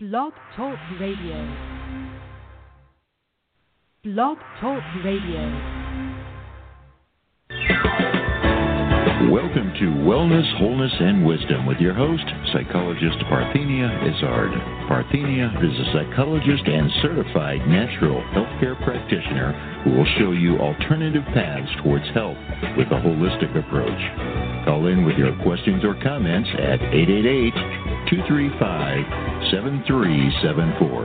Blog Talk Radio. Blog Talk Radio. Welcome to Wellness, Wholeness, and Wisdom with your host, psychologist Parthenia Izzard. Parthenia is a psychologist and certified natural healthcare practitioner who will show you alternative paths towards health with a holistic approach. Call in with your questions or comments at 888 235 7374.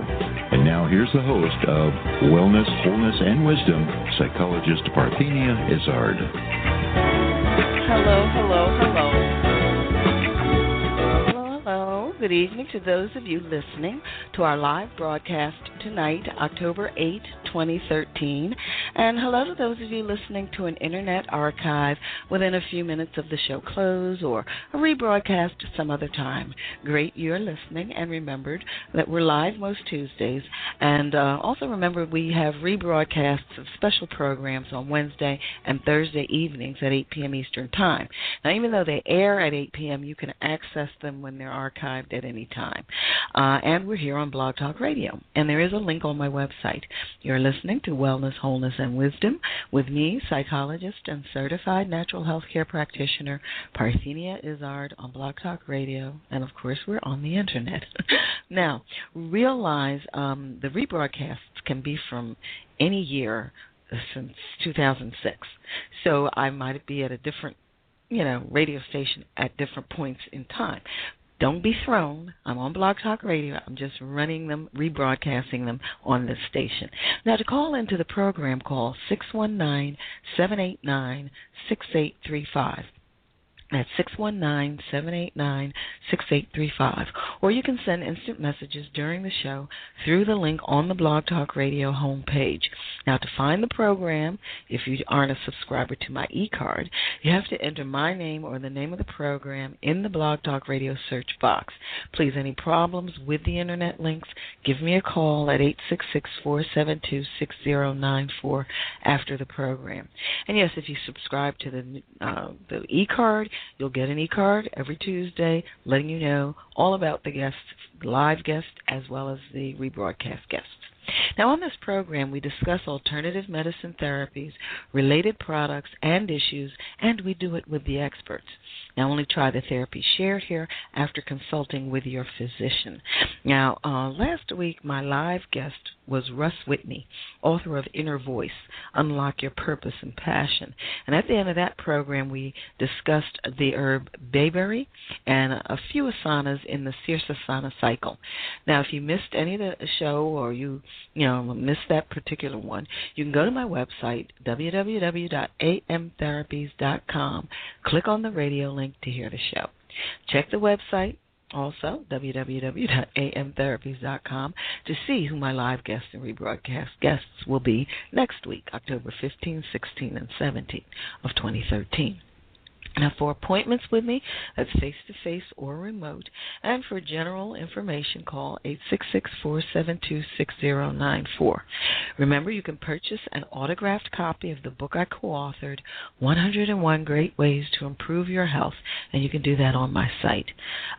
And now here's the host of Wellness, Wholeness, and Wisdom, psychologist Parthenia. Hello, hello, hello. Good evening to those of you listening to our live broadcast tonight, October 8, 2013. And hello to those of you listening to an internet archive within a few minutes of the show close or a rebroadcast some other time. Great you're listening and remembered that we're live most Tuesdays. And uh, also remember we have rebroadcasts of special programs on Wednesday and Thursday evenings at 8 p.m. Eastern Time. Now, even though they air at 8 p.m., you can access them when they're archived at any time. Uh, and we're here on Blog Talk Radio. And there is a link on my website. You're listening to Wellness, Wholeness, and Wisdom with me, psychologist and certified natural health care practitioner Parthenia Izzard on Blog Talk Radio. And of course, we're on the internet. now, realize um, the rebroadcasts can be from any year since 2006. So I might be at a different you know, radio station at different points in time. Don't be thrown. I'm on Blog Talk Radio. I'm just running them, rebroadcasting them on this station. Now, to call into the program, call 619 789 6835. That's 619 789 6835. Or you can send instant messages during the show through the link on the Blog Talk Radio homepage. Now, to find the program, if you aren't a subscriber to my e card, you have to enter my name or the name of the program in the Blog Talk Radio search box. Please, any problems with the internet links, give me a call at 866 472 6094 after the program. And yes, if you subscribe to the, uh, the e card, You'll get an e-card every Tuesday letting you know all about the guests, live guests, as well as the rebroadcast guests. Now, on this program, we discuss alternative medicine therapies, related products, and issues, and we do it with the experts. Now, only try the therapy shared here after consulting with your physician. Now, uh, last week, my live guest was Russ Whitney, author of Inner Voice Unlock Your Purpose and Passion. And at the end of that program, we discussed the herb bayberry and a few asanas in the Sirsasana cycle. Now, if you missed any of the show or you, you know, missed that particular one, you can go to my website, www.amtherapies.com, click on the radio link to hear the show. Check the website, also www.amtherapies.com to see who my live guests and rebroadcast guests will be next week, October 15, 16, and 17 of 2013. Now, for appointments with me, that's face to face or remote, and for general information, call 866 472 6094. Remember, you can purchase an autographed copy of the book I co authored, 101 Great Ways to Improve Your Health, and you can do that on my site.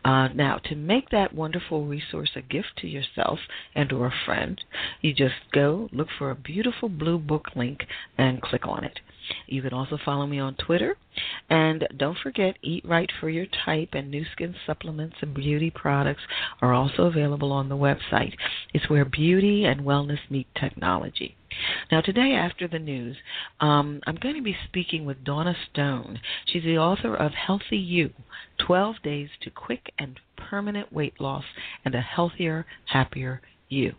Uh, now, to make that wonderful resource a gift to yourself and or a friend, you just go look for a beautiful blue book link and click on it. You can also follow me on Twitter. And don't forget, Eat Right for Your Type and Nu Skin supplements and beauty products are also available on the website. It's where beauty and wellness meet technology. Now, today after the news, um, I'm going to be speaking with Dawna Stone. She's the author of Healthy You 12 Days to Quick and Permanent Weight Loss and a Healthier, Happier You.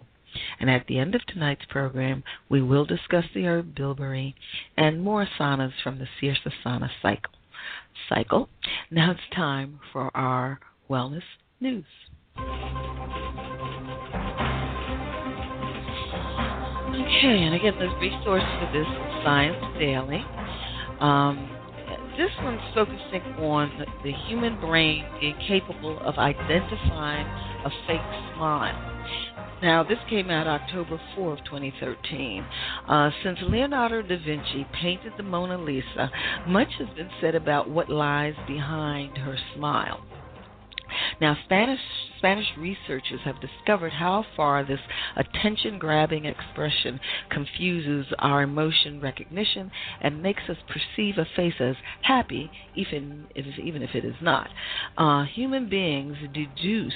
And at the end of tonight's program, we will discuss the herb bilberry and more asanas from the Sirsasana cycle. Cycle. Now it's time for our wellness news. Okay, and again, the resource for this is Science Daily. Um, this one's focusing on the human brain being capable of identifying a fake smile. Now, this came out October 4 of 2013. Uh, since Leonardo da Vinci painted the Mona Lisa, much has been said about what lies behind her smile. Now, Spanish Spanish researchers have discovered how far this attention grabbing expression confuses our emotion recognition and makes us perceive a face as happy, even if, even if it is not. Uh, human beings deduce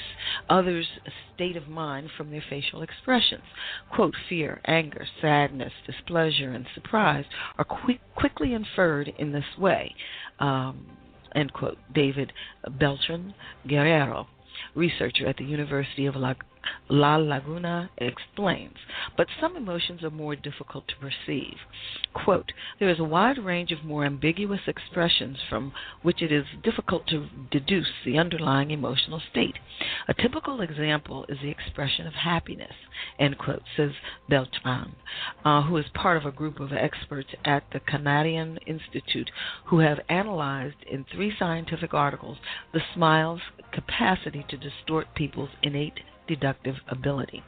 others' state of mind from their facial expressions. Quote, fear, anger, sadness, displeasure, and surprise are quick, quickly inferred in this way. Um, end quote. David Beltran Guerrero, researcher at the University of La La Laguna explains, but some emotions are more difficult to perceive. Quote, there is a wide range of more ambiguous expressions from which it is difficult to deduce the underlying emotional state. A typical example is the expression of happiness, end quote, says Beltran, uh, who is part of a group of experts at the Canadian Institute who have analyzed in three scientific articles the smile's capacity to distort people's innate deductive ability.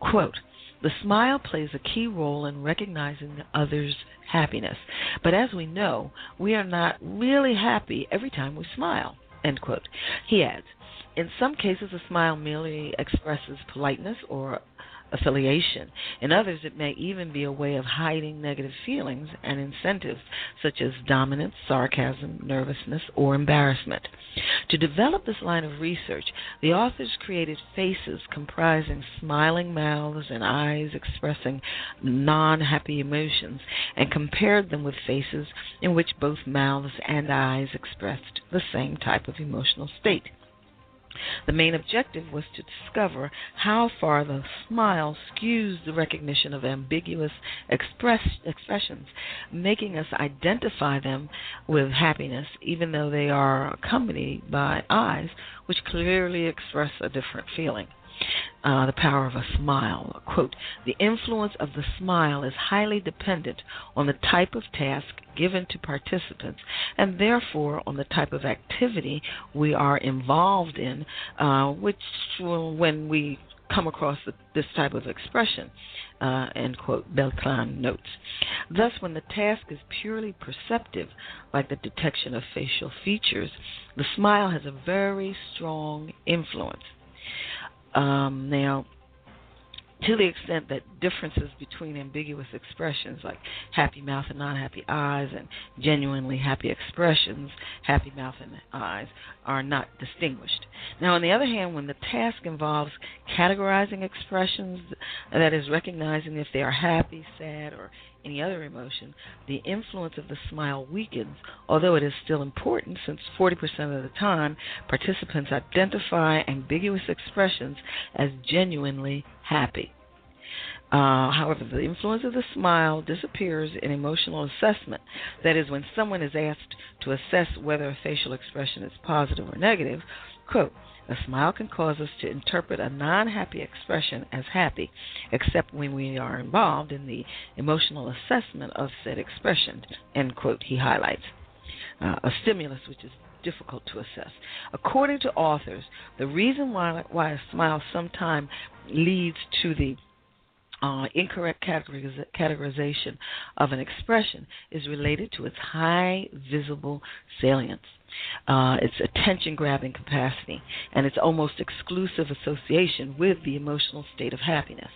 Quote, the smile plays a key role in recognizing others' happiness, but as we know, we are not really happy every time we smile. End quote. He adds, in some cases, a smile merely expresses politeness or affiliation. In others, it may even be a way of hiding negative feelings and incentives such as dominance, sarcasm, nervousness, or embarrassment. To develop this line of research, the authors created faces comprising smiling mouths and eyes expressing non happy emotions and compared them with faces in which both mouths and eyes expressed the same type of emotional state. The main objective was to discover how far the smile skews the recognition of ambiguous express, expressions, making us identify them with happiness, even though they are accompanied by eyes which clearly express a different feeling uh, the power of a smile. Quote, the influence of the smile is highly dependent on the type of task given to participants and therefore on the type of activity we are involved in, uh, which when we come across this type of expression, uh, end quote, Beltran notes. Thus, when the task is purely perceptive, like the detection of facial features, the smile has a very strong influence. Um, now, to the extent that differences between ambiguous expressions like happy mouth and non happy eyes and genuinely happy expressions, happy mouth and eyes, are not distinguished. Now, on the other hand, when the task involves categorizing expressions, that is, recognizing if they are happy, sad, or any other emotion, the influence of the smile weakens, although it is still important since 40% of the time participants identify ambiguous expressions as genuinely happy. Uh, however, the influence of the smile disappears in emotional assessment. That is, when someone is asked to assess whether a facial expression is positive or negative, quote, a smile can cause us to interpret a non happy expression as happy, except when we are involved in the emotional assessment of said expression. End quote, he highlights. Uh, a stimulus which is difficult to assess. According to authors, the reason why, why a smile sometimes leads to the uh, incorrect categorization of an expression is related to its high visible salience uh, its attention grabbing capacity, and its almost exclusive association with the emotional state of happiness.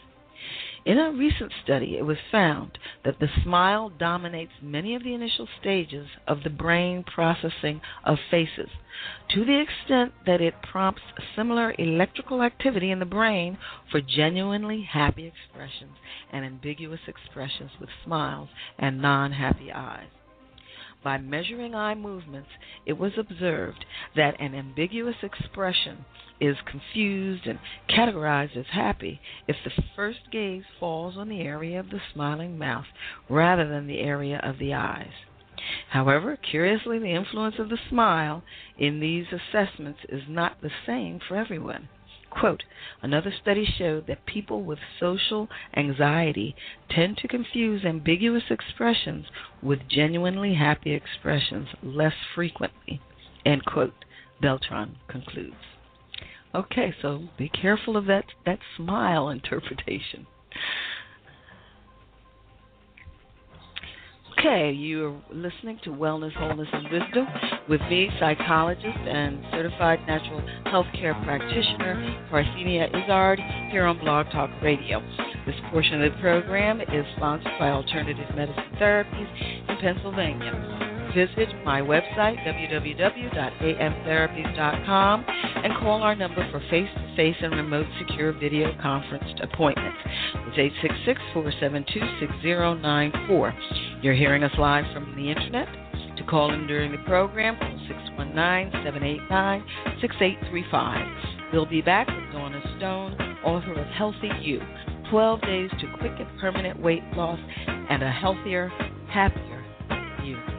In a recent study, it was found that the smile dominates many of the initial stages of the brain processing of faces, to the extent that it prompts similar electrical activity in the brain for genuinely happy expressions and ambiguous expressions with smiles and non happy eyes. By measuring eye movements, it was observed that an ambiguous expression is confused and categorized as happy if the first gaze falls on the area of the smiling mouth rather than the area of the eyes. However, curiously, the influence of the smile in these assessments is not the same for everyone. Quote, another study showed that people with social anxiety tend to confuse ambiguous expressions with genuinely happy expressions less frequently. End quote, Beltran concludes. Okay, so be careful of that, that smile interpretation. Okay, you're listening to Wellness, Wholeness, and Wisdom with me, psychologist and certified natural healthcare practitioner Parthenia Izzard here on Blog Talk Radio. This portion of the program is sponsored by Alternative Medicine Therapies in Pennsylvania visit my website, www.amtherapies.com, and call our number for face to face and remote secure video conference appointments. It's 866 472 6094. You're hearing us live from the internet. To call in during the program, call 619 789 6835. We'll be back with Dawna Stone, author of Healthy You 12 Days to Quick and Permanent Weight Loss and a Healthier, Happier You.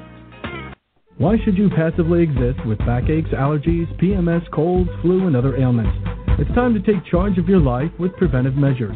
Why should you passively exist with backaches, allergies, PMS, colds, flu, and other ailments? It's time to take charge of your life with preventive measures.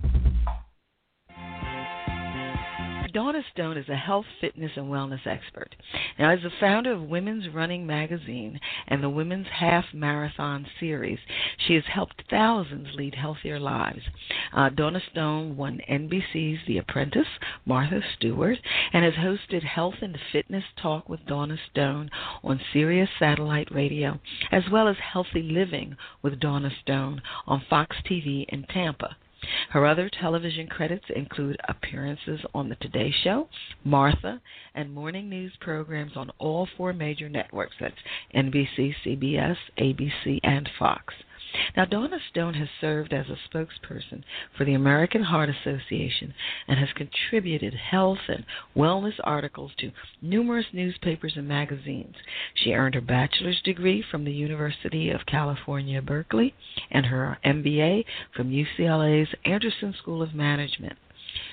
Dawna Stone is a health, fitness, and wellness expert. Now, as the founder of Women's Running Magazine and the Women's Half Marathon Series, she has helped thousands lead healthier lives. Uh, Dawna Stone won NBC's The Apprentice, Martha Stewart, and has hosted Health and Fitness Talk with Dawna Stone on Sirius Satellite Radio, as well as Healthy Living with Dawna Stone on Fox TV in Tampa. Her other television credits include appearances on The Today Show, Martha, and morning news programs on all four major networks that's NBC, CBS, ABC, and Fox. Now, Dawna Stone has served as a spokesperson for the American Heart Association and has contributed health and wellness articles to numerous newspapers and magazines. She earned her bachelor's degree from the University of California, Berkeley, and her MBA from UCLA's Anderson School of Management.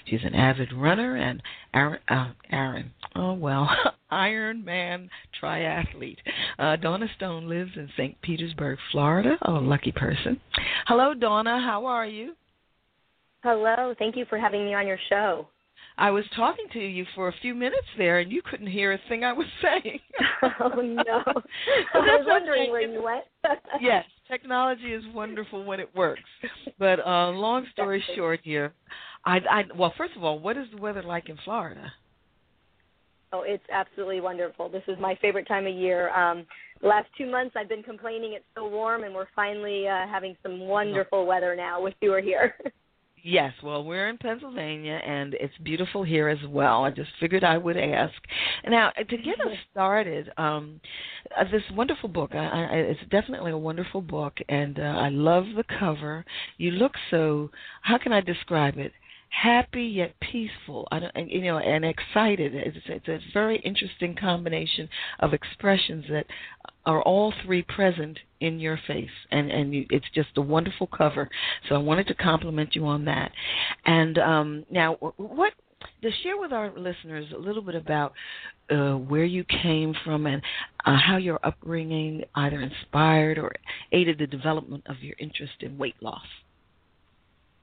She's an avid runner and Aaron, uh, Aaron oh well, Ironman triathlete. Uh, Dawna Stone lives in St. Petersburg, Florida. Oh, lucky person. Hello, Dawna. How are you? Hello. Thank you for having me on your show. I was talking to you for a few minutes there, and you couldn't hear a thing I was saying. oh no! I was wondering where you went. yes, technology is wonderful when it works. But uh, long story short, here, I, I well, first of all, what is the weather like in Florida? Oh, it's absolutely wonderful. This is my favorite time of year. Um, the last two months I've been complaining it's so warm, and we're finally uh, having some wonderful weather now. Wish you were here. Yes, well, we're in Pennsylvania, and it's beautiful here as well. I just figured I would ask. Now, to get us started, um, uh, this wonderful book, I, I, it's definitely a wonderful book, and uh, I love the cover. You look so, how can I describe it? Happy yet peaceful. Don't, you know and excited. It's, it's a very interesting combination of expressions that are all three present in your face. And and you, it's just a wonderful cover. So i wanted to compliment you on that. And um now what to share with our listeners a little bit about uh, where you came from and uh, how your upbringing either inspired or aided the development of your interest in weight loss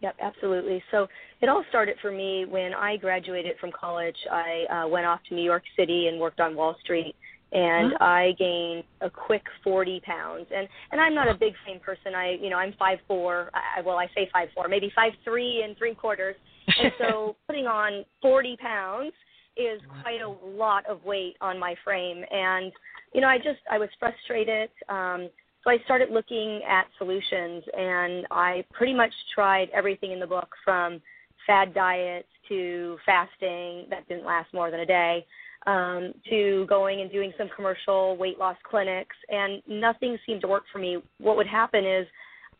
Yep, absolutely. So it all started for me when I graduated from college. I uh, went off to New York City and worked on Wall Street, and huh? I gained a quick 40 pounds. And and I'm not a big frame person. I you know I'm five four. I, well, I say five four, maybe five three and three quarters. And so putting on 40 pounds is quite a lot of weight on my frame. And you know I just I was frustrated. Um, so I started looking at solutions, and I pretty much tried everything in the book from fad diets to fasting that didn't last more than a day um, to going and doing some commercial weight loss clinics, and nothing seemed to work for me. What would happen is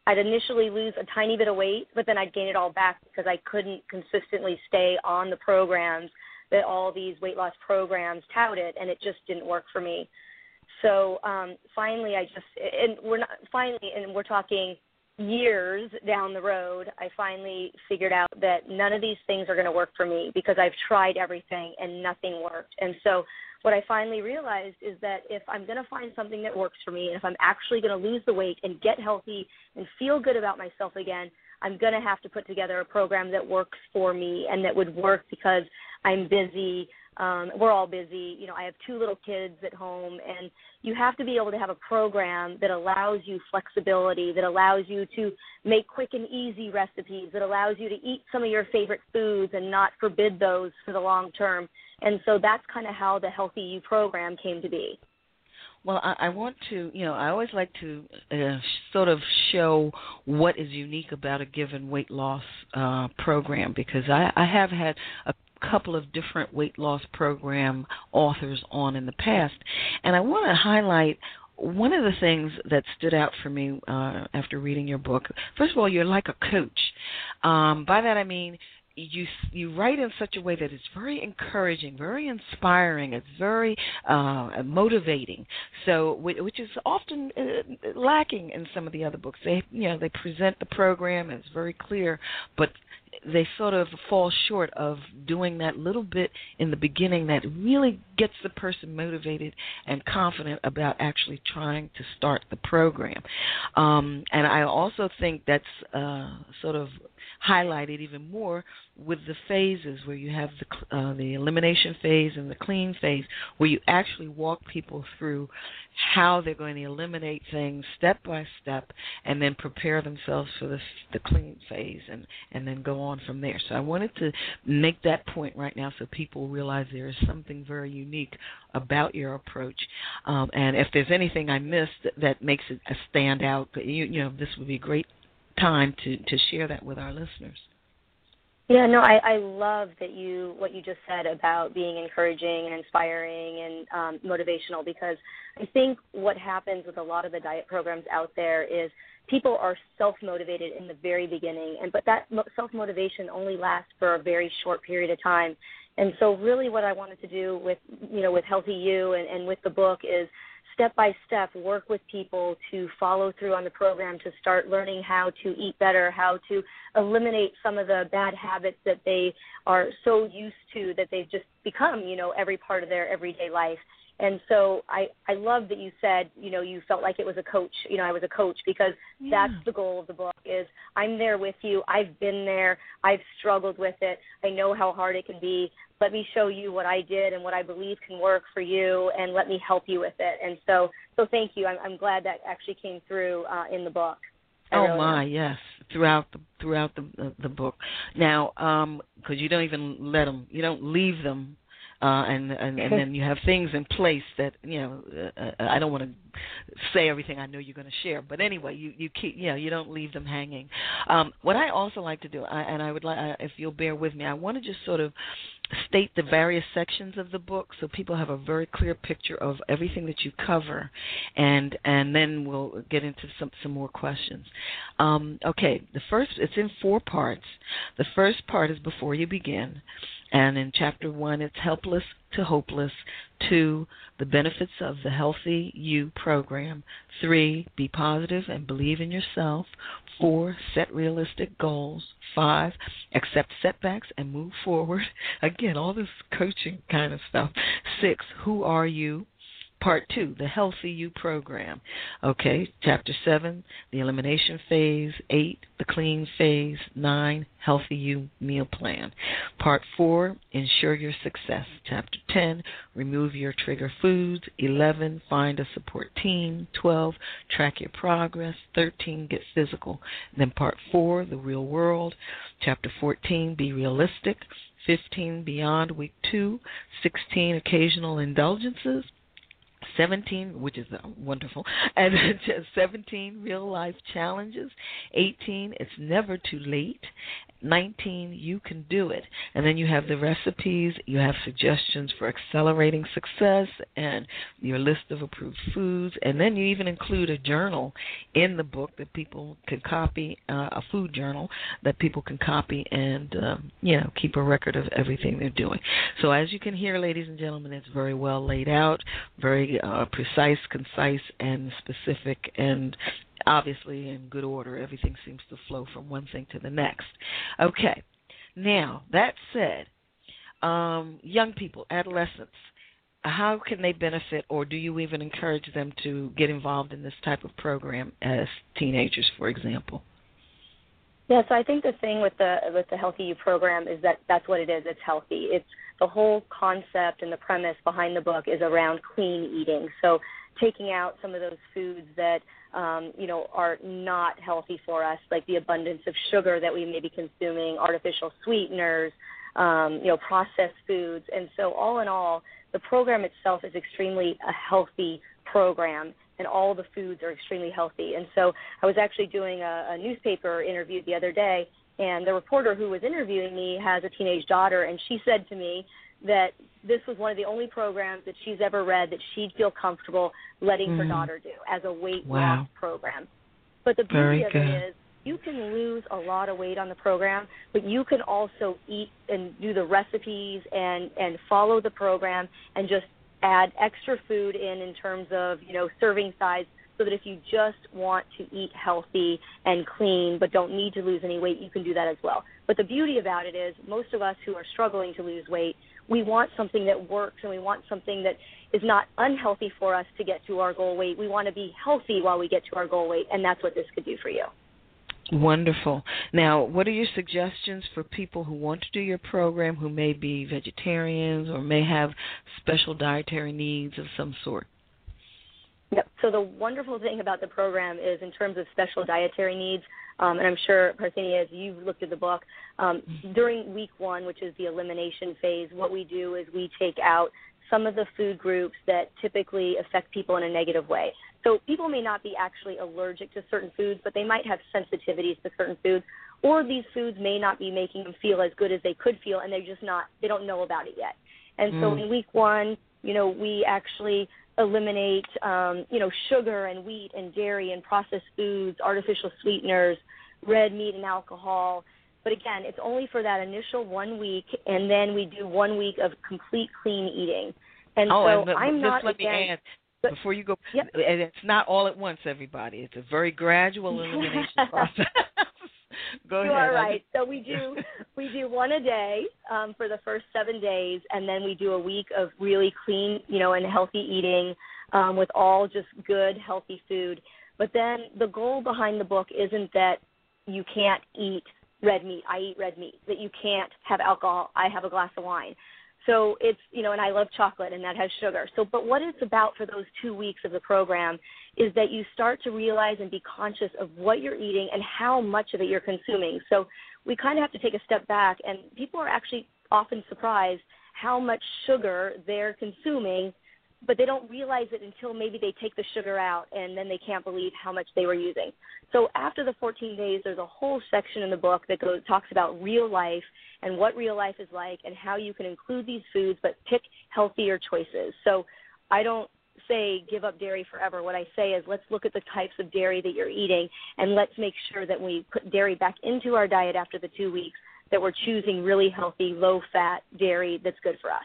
I'd initially lose a tiny bit of weight, but then I'd gain it all back because I couldn't consistently stay on the programs that all these weight loss programs touted, and it just didn't work for me. So um, finally, I just and we're not finally, and we're talking years down the road. I finally figured out that none of these things are going to work for me because I've tried everything and nothing worked. And so what I finally realized is that if I'm going to find something that works for me, and if I'm actually going to lose the weight and get healthy and feel good about myself again, I'm going to have to put together a program that works for me and that would work because I'm busy. Um, we're all busy. You know, I have two little kids at home, and you have to be able to have a program that allows you flexibility, that allows you to make quick and easy recipes, that allows you to eat some of your favorite foods and not forbid those for the long term. And so that's kind of how the Healthy You program came to be. Well, I, I want to, you know, I always like to uh, sort of show what is unique about a given weight loss uh, program because I, I have had a couple of different weight loss program authors on in the past, and I want to highlight one of the things that stood out for me uh, after reading your book. First of all, you're like a coach. Um, by that I mean you you write in such a way that it's very encouraging, very inspiring. It's very uh, motivating. So, which is often uh, lacking in some of the other books. They you know they present the program and it's very clear, but they sort of fall short of doing that little bit in the beginning that really gets the person motivated and confident about actually trying to start the program. Um, and I also think that's uh, sort of highlighted even more with the phases where you have the uh, the elimination phase and the clean phase, where you actually walk people through how they're going to eliminate things step by step, and then prepare themselves for the the clean phase, and and then go on from there. So I wanted to make that point right now, so people realize there is something very unique about your approach. Um, and if there's anything I missed that, makes it a standout, you you know this would be a great time to to share that with our listeners. Yeah, no, I, I love that you what you just said about being encouraging and inspiring and um, motivational because I think what happens with a lot of the diet programs out there is people are self motivated in the very beginning, and but that self motivation only lasts for a very short period of time. And so, really, what I wanted to do with you know with Healthy You and, and with the book is step by step work with people to follow through on the program to start learning how to eat better, how to eliminate some of the bad habits that they are so used to that they've just become, you know, every part of their everyday life. And so I I love that you said you know you felt like it was a coach you know I was a coach because yeah. that's the goal of the book is I'm there with you I've been there I've struggled with it I know how hard it can be let me show you what I did and what I believe can work for you and let me help you with it and so so thank you I'm, I'm glad that actually came through uh, in the book. I oh really my, am. yes, throughout the throughout the the, the book. Now, um, because you don't even let them, you don't leave them uh, and and and then you have things in place that you know uh, uh I don't want to say everything I know you're going to share, but anyway, you you keep you know you don't leave them hanging. Um, what I also like to do, I, and I would like if you'll bear with me, I want to just sort of state the various sections of the book so people have a very clear picture of everything that you cover and and then we'll get into some some more questions. Um, okay the first it's in four parts. The first part is before you begin and in chapter one, it's helpless to hopeless. Two, the benefits of the Healthy You program. Three, be positive and believe in yourself. Four, set realistic goals. Five, accept setbacks and move forward. Again, all this coaching kind of stuff. Six, who are you? Part two, the Healthy You program. Okay, chapter seven, the elimination phase. Eight, the clean phase. Nine, Healthy You meal plan. Part four, ensure your success. Chapter 10, remove your trigger foods. 11, find a support team. 12, track your progress. 13, get physical. then part four, the real world. Chapter 14, be realistic. 15, beyond week two. 16, occasional indulgences. 17, which is uh, wonderful, and 17 real life challenges, 18 it's never too late, 19, you can do it. And then you have the recipes, you have suggestions for accelerating success, and your list of approved foods. And then you even include a journal in the book that people can copy, uh, a food journal that people can copy and, um, you know, keep a record of everything they're doing. So as you can hear, ladies and gentlemen, it's very well laid out, very uh, precise, concise, and specific, and obviously in good order. Everything seems to flow from one thing to the next. Okay. Now, that said, um, young people, adolescents, how can they benefit, or do you even encourage them to get involved in this type of program as teenagers, for example? Yeah, so I think the thing with the with the Healthy You program is that that's what it is. It's healthy. It's the whole concept and the premise behind the book is around clean eating. So taking out some of those foods that um, you know are not healthy for us, like the abundance of sugar that we may be consuming, artificial sweeteners, um, you know, processed foods, and so all in all, the program itself is extremely a healthy program. And all the foods are extremely healthy. And so I was actually doing a, a newspaper interview the other day, and the reporter who was interviewing me has a teenage daughter, and she said to me that this was one of the only programs that she's ever read that she'd feel comfortable letting mm. her daughter do as a weight wow. loss program. But the beauty Very of good. it is you can lose a lot of weight on the program, but you can also eat and do the recipes and and follow the program and just add extra food in in terms of you know serving size so that if you just want to eat healthy and clean but don't need to lose any weight, you can do that as well. But the beauty about it is most of us who are struggling to lose weight, we want something that works and we want something that is not unhealthy for us to get to our goal weight. We want to be healthy while we get to our goal weight, and that's what this could do for you. Wonderful. Now, what are your suggestions for people who want to do your program who may be vegetarians or may have special dietary needs of some sort? Yep. So the wonderful thing about the program is, in terms of special dietary needs, um, and I'm sure Parthenia, as you've looked at the book, um, during week one, which is the elimination phase, what we do is we take out some of the food groups that typically affect people in a negative way. So people may not be actually allergic to certain foods, but they might have sensitivities to certain foods, or these foods may not be making them feel as good as they could feel, and they're just not, they don't know about it yet. And so Mm. in week one, you know, we actually eliminate, um, you know, sugar and wheat and dairy and processed foods, artificial sweeteners, red meat and alcohol. But again, it's only for that initial one week, and then we do one week of complete clean eating. And oh, so and the- I'm just not let me add but- before you go. Yep. And it's not all at once, everybody. It's a very gradual elimination process. go you ahead. are right. So we do we do one a day um, for the first seven days, and then we do a week of really clean, you know, and healthy eating um, with all just good, healthy food. But then the goal behind the book isn't that you can't eat red meat. I eat red meat. That you can't have alcohol. I have a glass of wine. So it's you know, and I love chocolate, and that has sugar. So, but what it's about for those two weeks of the program is that you start to realize and be conscious of what you're eating and how much of it you're consuming. So we kind of have to take a step back, and people are actually often surprised how much sugar they're consuming, but they don't realize it until maybe they take the sugar out, and then they can't believe how much they were using. So after the 14 days, there's a whole section in the book that goes talks about real life and what real life is like, and how you can include these foods, but pick healthier choices. So I don't say give up dairy forever. What I say is let's look at the types of dairy that you're eating and let's make sure that we put dairy back into our diet after the two weeks, that we're choosing really healthy, low fat dairy that's good for us.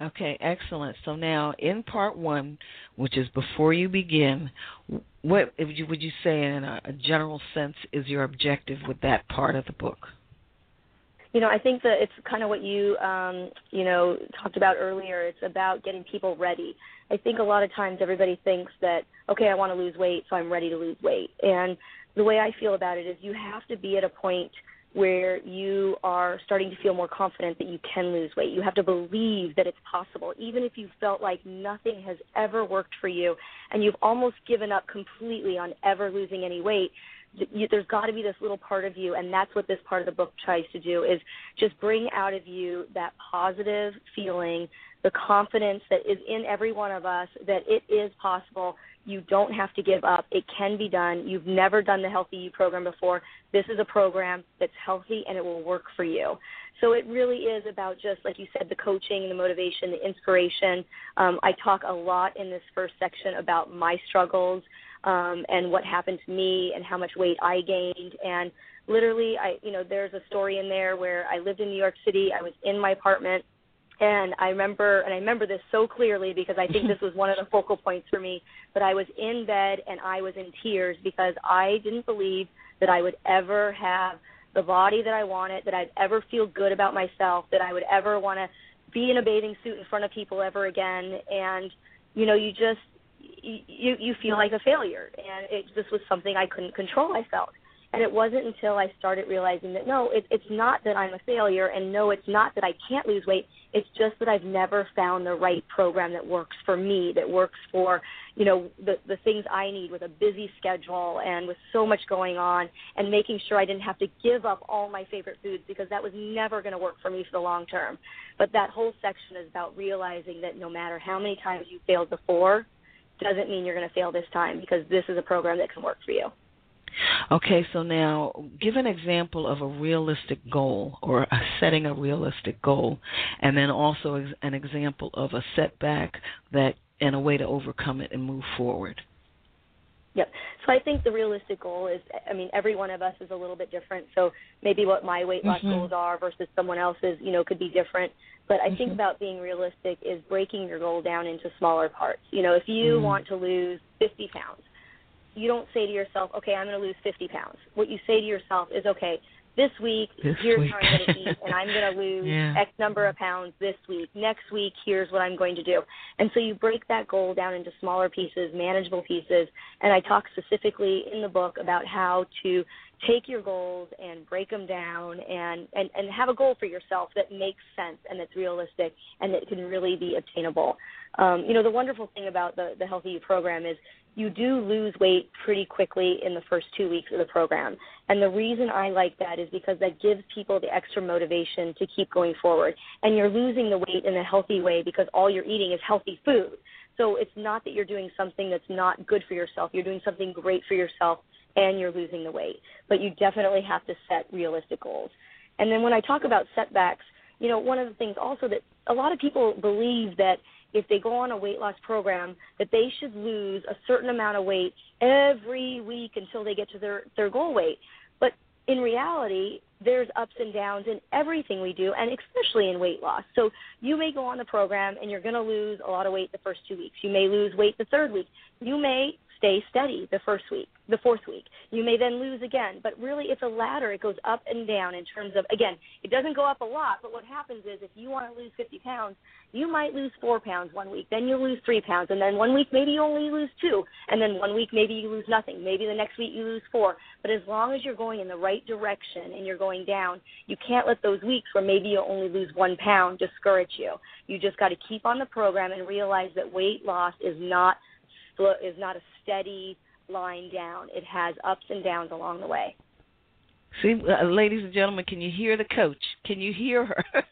Okay, excellent. So now in part one, which is before you begin, what would you, would you say in a, a general sense is your objective with that part of the book? You know, I think that it's kind of what you, um, you know, talked about earlier. It's about getting people ready. I think a lot of times everybody thinks that, okay, I want to lose weight, so I'm ready to lose weight. And the way I feel about it is you have to be at a point where you are starting to feel more confident that you can lose weight. You have to believe that it's possible, even if you felt like nothing has ever worked for you and you've almost given up completely on ever losing any weight. you, there's got to be this little part of you, and that's what this part of the book tries to do is just bring out of you that positive feeling, the confidence that is in every one of us that it is possible. You don't have to give up. It can be done. You've never done the Healthy You program before. This is a program that's healthy and it will work for you. So it really is about just, like you said, the coaching, the motivation, the inspiration. Um, I talk a lot in this first section about my struggles um, and what happened to me and how much weight I gained. And literally, I, you know, there's a story in there where I lived in New York City. I was in my apartment. And I remember, and I remember this so clearly because I think this was one of the focal points for me. But I was in bed and I was in tears because I didn't believe that I would ever have the body that I wanted, that I'd ever feel good about myself, that I would ever want to be in a bathing suit in front of people ever again. And you know, you just you you feel like a failure, and it this was something I couldn't control. I felt, and it wasn't until I started realizing that no, it, it's not that I'm a failure, and no, it's not that I can't lose weight. It's just that I've never found the right program that works for me, that works for you know the the things I need with a busy schedule and with so much going on, and making sure I didn't have to give up all my favorite foods because that was never going to work for me for the long term. But that whole section is about realizing that no matter how many times you failed before, doesn't mean you're going to fail this time because this is a program that can work for you. Okay, so now give an example of a realistic goal or a setting a realistic goal, and then also an example of a setback that and a way to overcome it and move forward. Yep. So I think the realistic goal is, I mean, every one of us is a little bit different. So maybe what my weight loss mm-hmm. goals are versus someone else's, you know, could be different. But I mm-hmm. think about being realistic is breaking your goal down into smaller parts. You know, if you mm-hmm. want to lose 50 pounds, you don't say to yourself, okay, I'm going to lose 50 pounds. What you say to yourself is, okay, this week, this here's week. how I'm going to eat, and I'm going to lose yeah. X number of pounds this week. Next week, here's what I'm going to do. And so you break that goal down into smaller pieces, manageable pieces. And I talk specifically in the book about how to take your goals and break them down and, and, and have a goal for yourself that makes sense and that's realistic and that can really be obtainable. Um, you know, the wonderful thing about the, the Healthy You program is you do lose weight pretty quickly in the first two weeks of the program. And the reason I like that is because that gives people the extra motivation to keep going forward. And you're losing the weight in a healthy way because all you're eating is healthy food. So it's not that you're doing something that's not good for yourself. You're doing something great for yourself and you're losing the weight. But you definitely have to set realistic goals. And then when I talk about setbacks, you know, one of the things also that a lot of people believe that if they go on a weight loss program that they should lose a certain amount of weight every week until they get to their their goal weight. But in reality there's ups and downs in everything we do and especially in weight loss. So you may go on the program and you're going to lose a lot of weight the first two weeks. You may lose weight the third week. You may stay steady the first week, the fourth week. You may then lose again, but really it's a ladder. It goes up and down in terms of, again, it doesn't go up a lot, but what happens is if you want to lose 50 pounds, you might lose four pounds one week, then you lose three pounds, and then one week maybe you only lose two, and then one week maybe you lose nothing. Maybe the next week you lose four. But as long as you're going in the right direction and you're going down, you can't let those weeks where maybe you only lose one pound discourage you. You just got to keep on the program and realize that weight loss is not is not a steady line down. It has ups and downs along the way. See, uh, ladies and gentlemen, can you hear the coach? Can you hear her?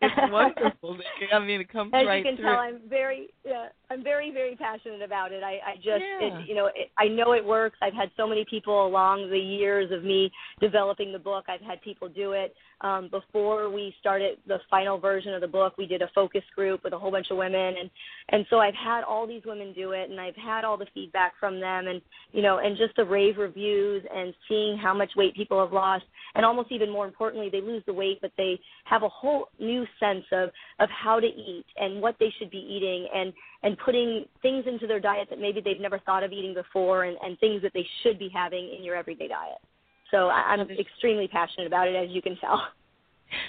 it's wonderful. I mean, it comes right. As right you can through. tell, I'm very, uh, I'm very, very passionate about it. I, I just, yeah. it, you know, it, I know it works. I've had so many people along the years of me developing the book. I've had people do it. Um, before we started the final version of the book, we did a focus group with a whole bunch of women, and and so I've had all these women do it, and I've had all the feedback from them, and you know, and just the rave reviews and seeing how much weight people have lost, and almost even more importantly, they lose the weight, but they have a whole new sense of of how to eat and what they should be eating, and and putting things into their diet that maybe they've never thought of eating before, and, and things that they should be having in your everyday diet. So I, I'm extremely passionate about it, as you can tell.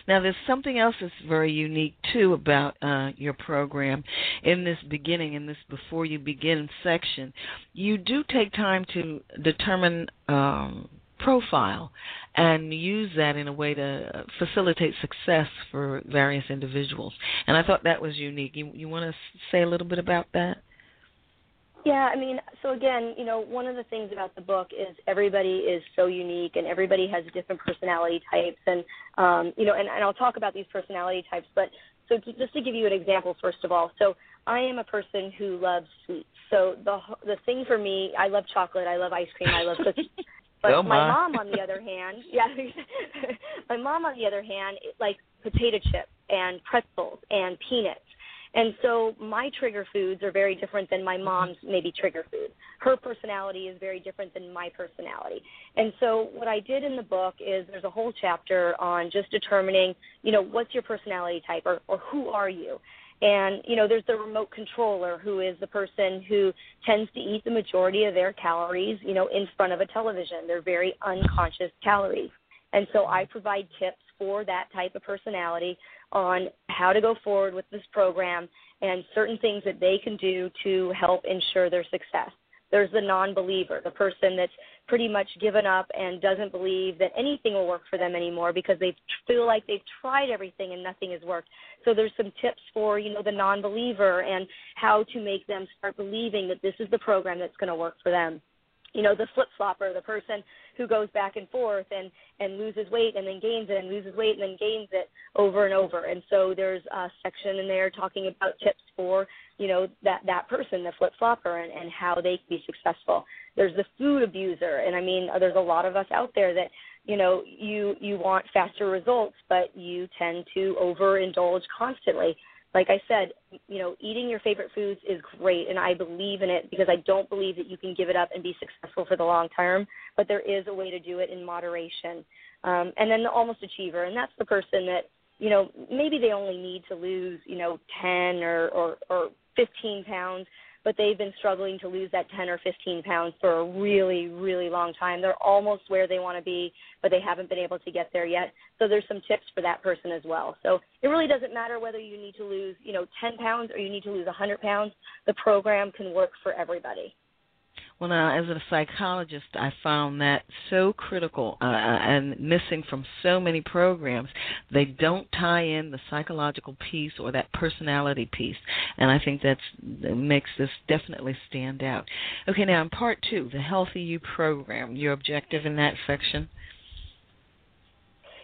Now, there's something else that's very unique too about uh, your program. In this beginning, in this before you begin section, you do take time to determine um, profile and use that in a way to facilitate success for various individuals. And I thought that was unique. You, you want to say a little bit about that? Yeah, I mean, so again, you know, one of the things about the book is everybody is so unique and everybody has different personality types, and um, you know, and, and I'll talk about these personality types. But so to, just to give you an example, first of all, so I am a person who loves sweets. So the the thing for me, I love chocolate, I love ice cream, I love cookies. But oh my. my mom, on the other hand, yeah, my mom, on the other hand, likes potato chips and pretzels and peanuts and so my trigger foods are very different than my mm-hmm. mom's maybe trigger foods. Her personality is very different than my personality. And so what I did in the book is there's a whole chapter on just determining, you know, what's your personality type or, or who are you? And, you know, there's the remote controller who is the person who tends to eat the majority of their calories, you know, in front of a television. They're very unconscious calories. And so I provide tips for that type of personality on how to go forward with this program and certain things that they can do to help ensure their success. There's the non believer, the person that's pretty much given up and doesn't believe that anything will work for them anymore because they feel like they've tried everything and nothing has worked. So there's some tips for, you know, the non believer and how to make them start believing that this is the program that's going to work for them you know the flip flopper the person who goes back and forth and and loses weight and then gains it and loses weight and then gains it over and over and so there's a section in there talking about tips for you know that that person the flip flopper and and how they can be successful there's the food abuser and i mean there's a lot of us out there that you know you you want faster results but you tend to overindulge constantly like I said, you know, eating your favorite foods is great, and I believe in it because I don't believe that you can give it up and be successful for the long term. But there is a way to do it in moderation. Um, and then the almost achiever, and that's the person that you know maybe they only need to lose you know 10 or or, or 15 pounds, but they've been struggling to lose that 10 or 15 pounds for a really, really long time. They're almost where they want to be, but they haven't been able to get there yet. So there's some tips for that person as well. So it really doesn't matter whether you need to lose, you know, 10 pounds or you need to lose 100 pounds. The program can work for everybody. Well, now, as a psychologist, I found that so critical uh, uh, and missing from so many programs. They don't tie in the psychological piece or that personality piece, and I think that makes this definitely stand out. Okay, now in part two, the Healthy You program. Your objective in that section.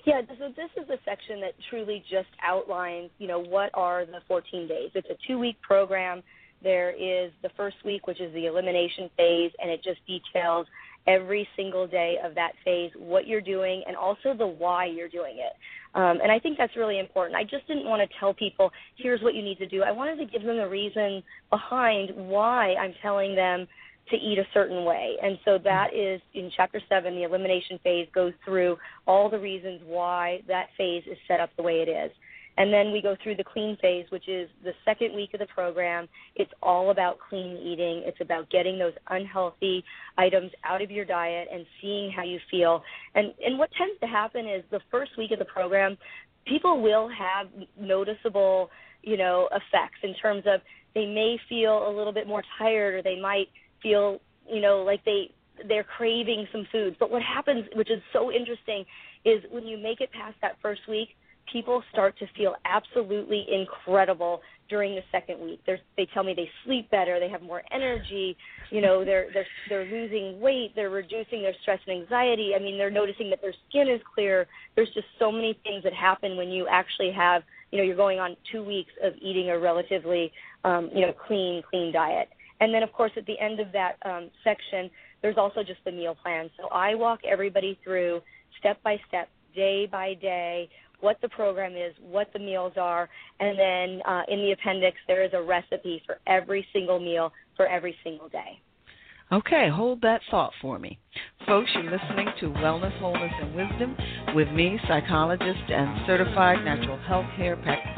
Yeah, so this is a section that truly just outlines, you know, what are the 14 days. It's a two-week program there is the first week, which is the elimination phase, and it just details every single day of that phase what you're doing and also the why you're doing it. Um, and I think that's really important. I just didn't want to tell people, here's what you need to do. I wanted to give them the reason behind why I'm telling them to eat a certain way. And so that is in chapter seven, the elimination phase goes through all the reasons why that phase is set up the way it is. And then we go through the clean phase, which is the second week of the program. It's all about clean eating. It's about getting those unhealthy items out of your diet and seeing how you feel. And and what tends to happen is the first week of the program, people will have noticeable, you know, effects in terms of they may feel a little bit more tired or they might feel, you know, like they they're craving some foods. But what happens, which is so interesting, is when you make it past that first week, people start to feel absolutely incredible during the second week. They're, they tell me they sleep better, they have more energy, you know, they're they're they're losing weight, they're reducing their stress and anxiety. I mean, they're noticing that their skin is clear. There's just so many things that happen when you actually have, you know, you're going on 2 weeks of eating a relatively um, you know, clean clean diet. And then of course at the end of that um, section, there's also just the meal plan. So I walk everybody through step by step, day by day, what the program is, what the meals are, and then uh, in the appendix there is a recipe for every single meal for every single day. Okay, hold that thought for me. Folks, you're listening to Wellness, Wholeness, and Wisdom with me, psychologist and certified natural health care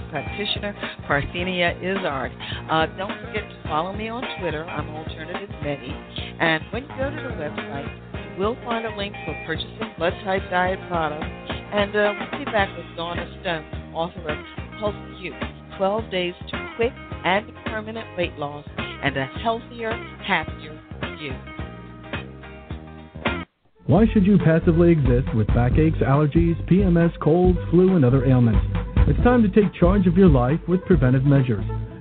practitioner, Parthenia Izzard. Uh, don't forget to follow me on Twitter. I'm Alternative Betty. And when you go to the website, will find a link for purchasing blood type diet products and uh, we'll be back with Dawna Stone, author of Healthy You 12 Days to Quick and Permanent Weight Loss and a Healthier, Happier You. Why should you passively exist with backaches, allergies, PMS, colds, flu, and other ailments? It's time to take charge of your life with preventive measures.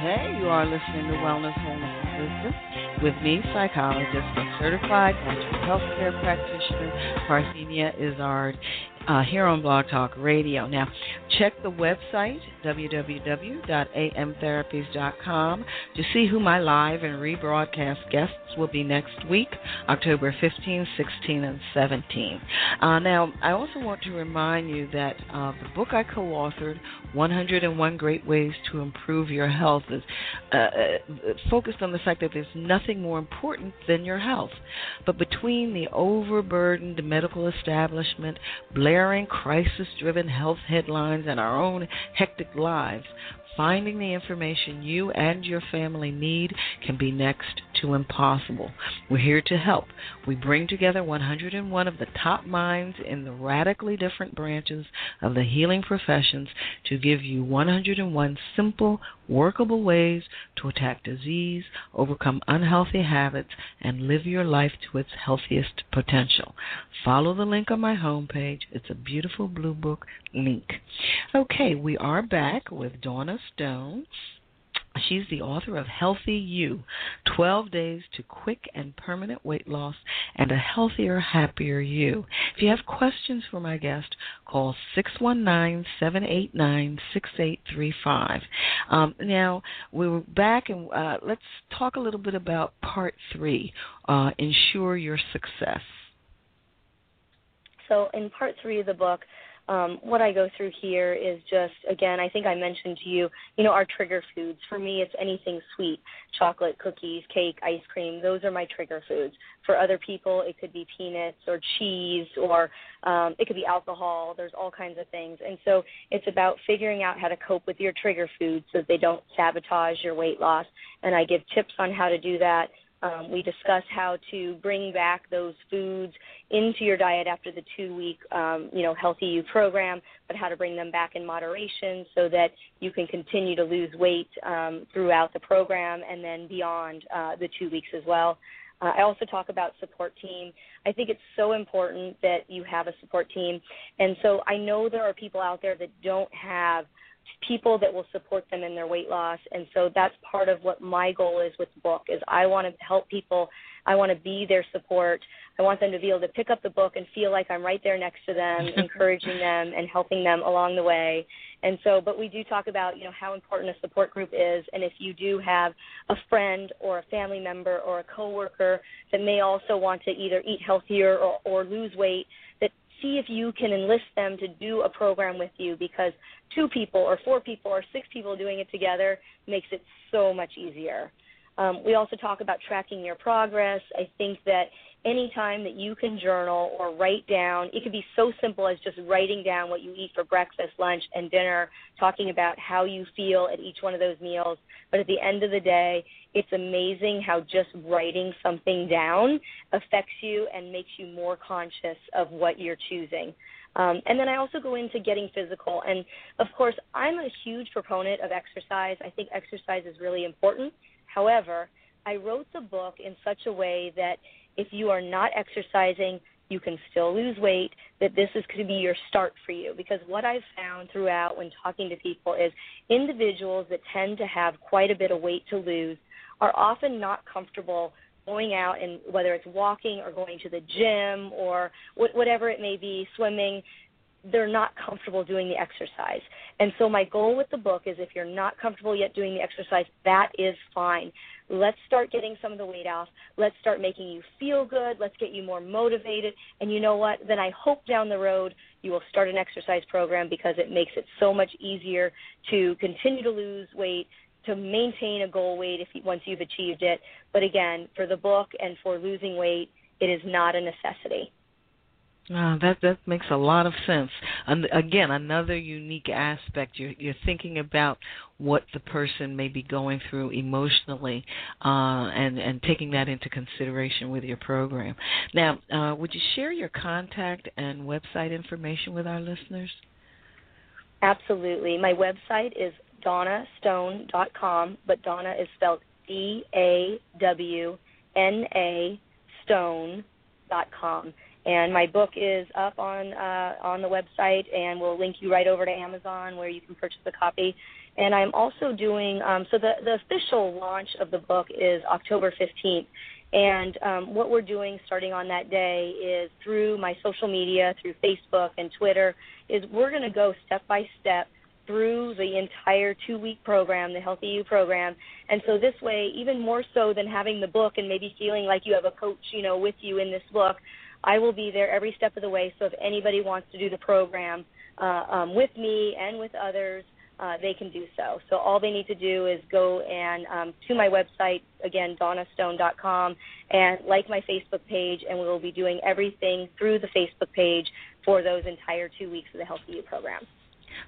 Okay, you are listening to Wellness, Wholeness, and with me, psychologist and certified natural health care practitioner, Parthenia Izzard, uh, here on Blog Talk Radio. Now, check the website, www.amtherapies.com, to see who my live and rebroadcast guests will be next week, October 15, 16, and 17. Uh, now, I also want to remind you that uh, the book I co authored, 101 Great Ways to Improve Your Health, is uh, uh, focused on the fact that there's nothing more important than your health. But between the overburdened medical establishment, blaring crisis driven health headlines, and our own hectic lives, finding the information you and your family need can be next to impossible. We're here to help. We bring together 101 of the top minds in the radically different branches of the healing professions to give you 101 simple, workable ways to attack disease, overcome unhealthy habits, and live your life to its healthiest potential. Follow the link on my homepage. It's a beautiful blue book link. Okay, we are back with Dawna Stone. She's the author of Healthy You 12 Days to Quick and Permanent Weight Loss and a Healthier, Happier You. If you have questions for my guest, call 619 789 6835. Um, now, we're back and uh, let's talk a little bit about part three uh, Ensure Your Success. So, in part three of the book, um, what I go through here is just, again, I think I mentioned to you, you know, our trigger foods. For me, it's anything sweet chocolate, cookies, cake, ice cream. Those are my trigger foods. For other people, it could be peanuts or cheese or um, it could be alcohol. There's all kinds of things. And so it's about figuring out how to cope with your trigger foods so that they don't sabotage your weight loss. And I give tips on how to do that. Um, we discuss how to bring back those foods into your diet after the two-week, um, you know, Healthy You program, but how to bring them back in moderation so that you can continue to lose weight um, throughout the program and then beyond uh, the two weeks as well. Uh, I also talk about support team. I think it's so important that you have a support team, and so I know there are people out there that don't have – people that will support them in their weight loss. And so that's part of what my goal is with the book is i want to help people. I want to be their support. I want them to be able to pick up the book and feel like i'm right there next to them encouraging them and helping them along the way. And so but we do talk about you know how important a support group is. And if you do have a friend or a family member or a coworker that may also want to either eat healthier or, or lose weight see if you can enlist them to do a program with you because two people or four people or six people doing it together makes it so much easier. Um, we also talk about tracking your progress. I think that anytime that you can journal or write down, it could be so simple as just writing down what you eat for breakfast, lunch, and dinner, talking about how you feel at each one of those meals. But at the end of the day, it's amazing how just writing something down affects you and makes you more conscious of what you're choosing. Um, and then I also go into getting physical. And of course, I'm a huge proponent of exercise. I think exercise is really important. However, I wrote the book in such a way that if you are not exercising, you can still lose weight, that this is going to be your start for you. Because what I've found throughout when talking to people is individuals that tend to have quite a bit of weight to lose are often not comfortable going out and whether it's walking or going to the gym or whatever it may be, swimming, they're not comfortable doing the exercise. And so my goal with the book is if you're not comfortable yet doing the exercise, that is fine. Let's start getting some of the weight off. Let's start making you feel good. Let's get you more motivated. And you know what? Then I hope down the road you will start an exercise program because it makes it so much easier to continue to lose weight, to maintain a goal weight if you, once you've achieved it. But again, for the book and for losing weight, it is not a necessity. Uh, that that makes a lot of sense. And again, another unique aspect. You're you're thinking about what the person may be going through emotionally, uh, and and taking that into consideration with your program. Now, uh, would you share your contact and website information with our listeners? Absolutely. My website is dawnastone.com, but Dawna is spelled D A W N A Stone.com. And my book is up on uh, on the website, and we'll link you right over to Amazon where you can purchase a copy. And I'm also doing um, so the the official launch of the book is October 15th. And um, what we're doing starting on that day is through my social media, through Facebook and Twitter, is we're going to go step by step through the entire two week program, the Healthy You program. And so this way, even more so than having the book and maybe feeling like you have a coach, you know, with you in this book, I will be there every step of the way. So if anybody wants to do the program uh, um, with me and with others, uh, they can do so. So all they need to do is go and um, to my website again, dawnastone.com, and like my Facebook page, and we will be doing everything through the Facebook page for those entire two weeks of the Healthy You program.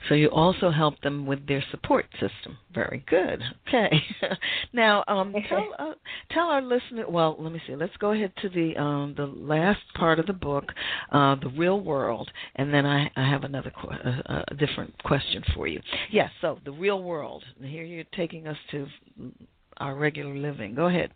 So you also help them with their support system. Very good. Okay. now, um, tell uh, tell our listener. Well, let me see. Let's go ahead to the um, the last part of the book, uh, the real world, and then I, I have another qu- uh, a different question for you. Yes. So the real world. Here you're taking us to our regular living. Go ahead.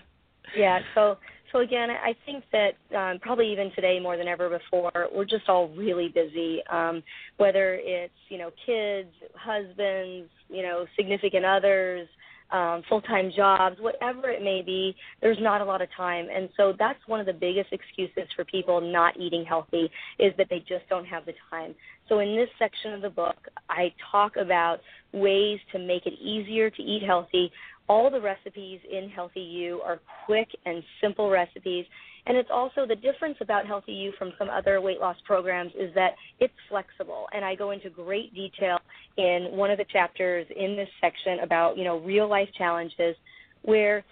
yeah. So so again, I think that um, probably even today more than ever before, we're just all really busy. Um, whether it's you know kids, husbands, you know significant others, um, full-time jobs, whatever it may be, there's not a lot of time, and so that's one of the biggest excuses for people not eating healthy is that they just don't have the time. So in this section of the book, I talk about ways to make it easier to eat healthy all the recipes in Healthy You are quick and simple recipes. And it's also the difference about Healthy You from some other weight loss programs is that it's flexible. And I go into great detail in one of the chapters in this section about, you know, real life challenges where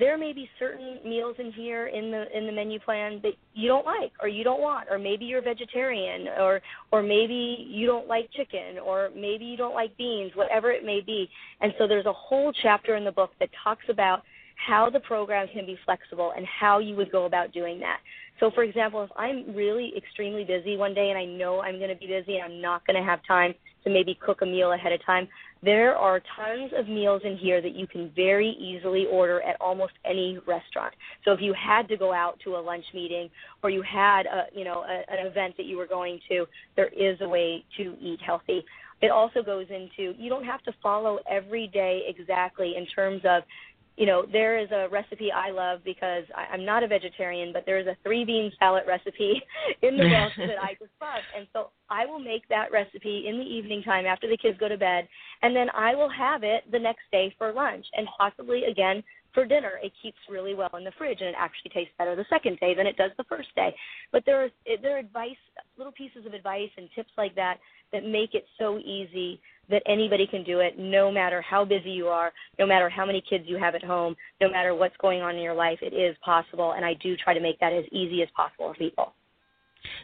there may be certain meals in here in the in the menu plan that you don't like or you don't want or maybe you're vegetarian or or maybe you don't like chicken or maybe you don't like beans whatever it may be. And so there's a whole chapter in the book that talks about how the program can be flexible and how you would go about doing that. So for example if i'm really extremely busy one day and i know i'm going to be busy and i'm not going to have time to maybe cook a meal ahead of time there are tons of meals in here that you can very easily order at almost any restaurant. So if you had to go out to a lunch meeting or you had a, you know, a, an event that you were going to, there is a way to eat healthy. It also goes into you don't have to follow every day exactly in terms of you know, there is a recipe I love because I, I'm not a vegetarian, but there is a three bean salad recipe in the book that I just love. And so I will make that recipe in the evening time after the kids go to bed, and then I will have it the next day for lunch and possibly again for dinner. It keeps really well in the fridge, and it actually tastes better the second day than it does the first day. But there are there are advice, little pieces of advice and tips like that that make it so easy that anybody can do it no matter how busy you are, no matter how many kids you have at home, no matter what's going on in your life. It is possible, and I do try to make that as easy as possible for people.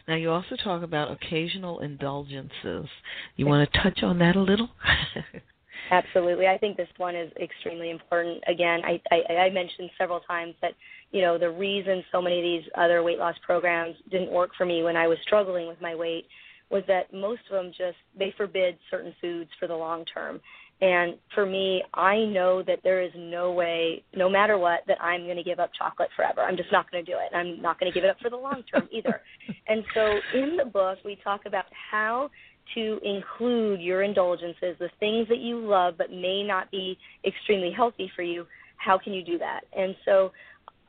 Now, you also talk about occasional indulgences. You want to touch on that a little? Absolutely. I think this one is extremely important. Again, I, I, I mentioned several times that, you know, the reason so many of these other weight loss programs didn't work for me when I was struggling with my weight was that most of them just they forbid certain foods for the long term. And for me, I know that there is no way, no matter what, that I'm going to give up chocolate forever. I'm just not going to do it. I'm not going to give it up for the long term either. and so in the book, we talk about how to include your indulgences, the things that you love but may not be extremely healthy for you. How can you do that? And so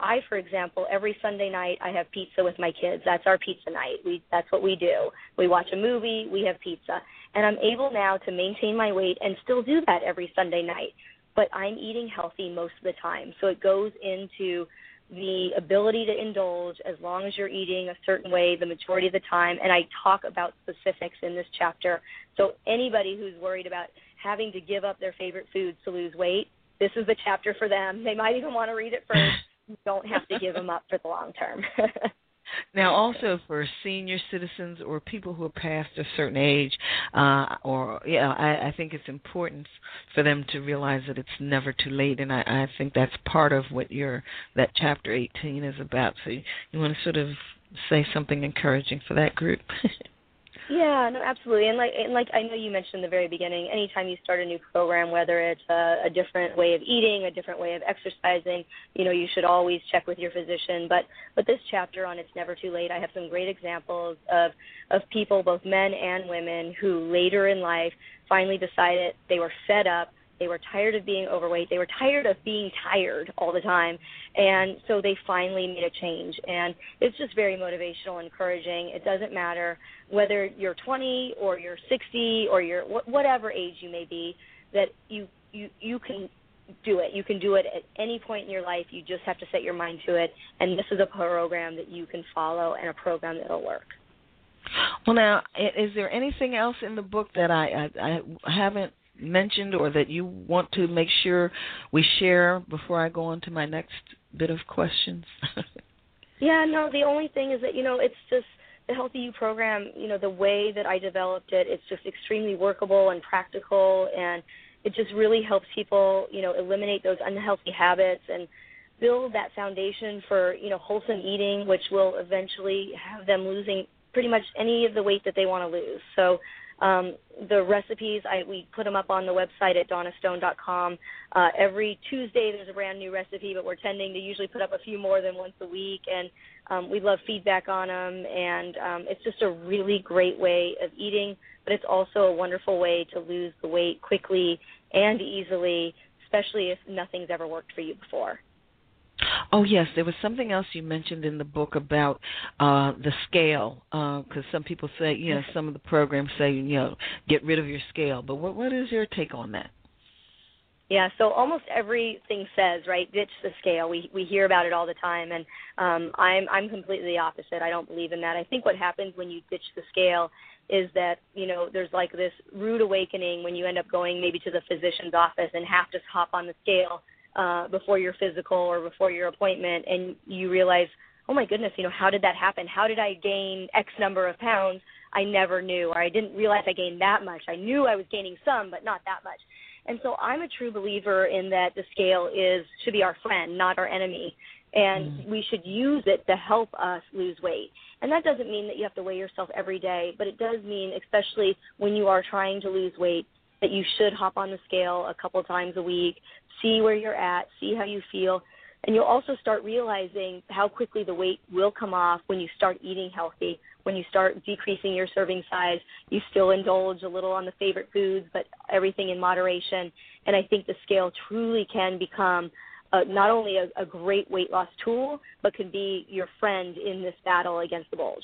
I, for example, every Sunday night I have pizza with my kids. That's our pizza night. We that's what we do. We watch a movie, we have pizza. And I'm able now to maintain my weight and still do that every Sunday night. But I'm eating healthy most of the time. So it goes into the ability to indulge as long as you're eating a certain way the majority of the time. And I talk about specifics in this chapter. So anybody who's worried about having to give up their favorite foods to lose weight, this is the chapter for them. They might even want to read it first. You don't have to give them up for the long term. now, also for senior citizens or people who are past a certain age, uh, or yeah, I, I think it's important for them to realize that it's never too late, and I, I think that's part of what your that chapter 18 is about. So you, you want to sort of say something encouraging for that group. Yeah, no, absolutely. And like, and like I know you mentioned in the very beginning, anytime you start a new program, whether it's a, a different way of eating, a different way of exercising, you know, you should always check with your physician. But but this chapter on it's never too late, I have some great examples of of people, both men and women, who later in life finally decided they were fed up they were tired of being overweight. They were tired of being tired all the time. And so they finally made a change. And it's just very motivational, and encouraging. It doesn't matter whether you're 20 or you're 60 or you're whatever age you may be, that you, you, you can do it. You can do it at any point in your life. You just have to set your mind to it. And this is a program that you can follow and a program that'll work. Well, now, is there anything else in the book that I, I, I haven't mentioned or that you want to make sure we share before I go on to my next bit of questions? yeah, no, the only thing is that, you know, it's just the Healthy You program, you know, the way that I developed it, it's just extremely workable and practical and it just really helps people, you know, eliminate those unhealthy habits and build that foundation for, you know, wholesome eating, which will eventually have them losing pretty much any of the weight that they want to lose. So um, the recipes, I, we put them up on the website at dawnastone.com. Uh, every Tuesday there's a brand new recipe, but we're tending to usually put up a few more than once a week, and um, we love feedback on them. And um, it's just a really great way of eating, but it's also a wonderful way to lose the weight quickly and easily, especially if nothing's ever worked for you before. Oh yes, there was something else you mentioned in the book about uh, the scale, because uh, some people say, you know, some of the programs say, you know, get rid of your scale. But what what is your take on that? Yeah, so almost everything says right, ditch the scale. We we hear about it all the time, and um, I'm I'm completely the opposite. I don't believe in that. I think what happens when you ditch the scale is that you know there's like this rude awakening when you end up going maybe to the physician's office and have to hop on the scale uh, before your physical or before your appointment, and you realize, oh my goodness, you know, how did that happen? How did I gain X number of pounds? I never knew, or I didn't realize I gained that much. I knew I was gaining some, but not that much. And so I'm a true believer in that the scale is should be our friend, not our enemy, and mm. we should use it to help us lose weight. And that doesn't mean that you have to weigh yourself every day, but it does mean, especially when you are trying to lose weight, that you should hop on the scale a couple times a week, see where you're at, see how you feel, and you'll also start realizing how quickly the weight will come off when you start eating healthy. When you start decreasing your serving size, you still indulge a little on the favorite foods, but everything in moderation. And I think the scale truly can become uh, not only a, a great weight loss tool, but can be your friend in this battle against the bulge.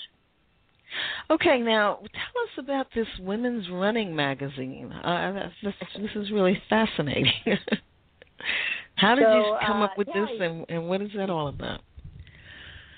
Okay, now tell us about this women's running magazine. Uh, this, this is really fascinating. How did so, you come uh, up with yeah, this, and, and what is that all about?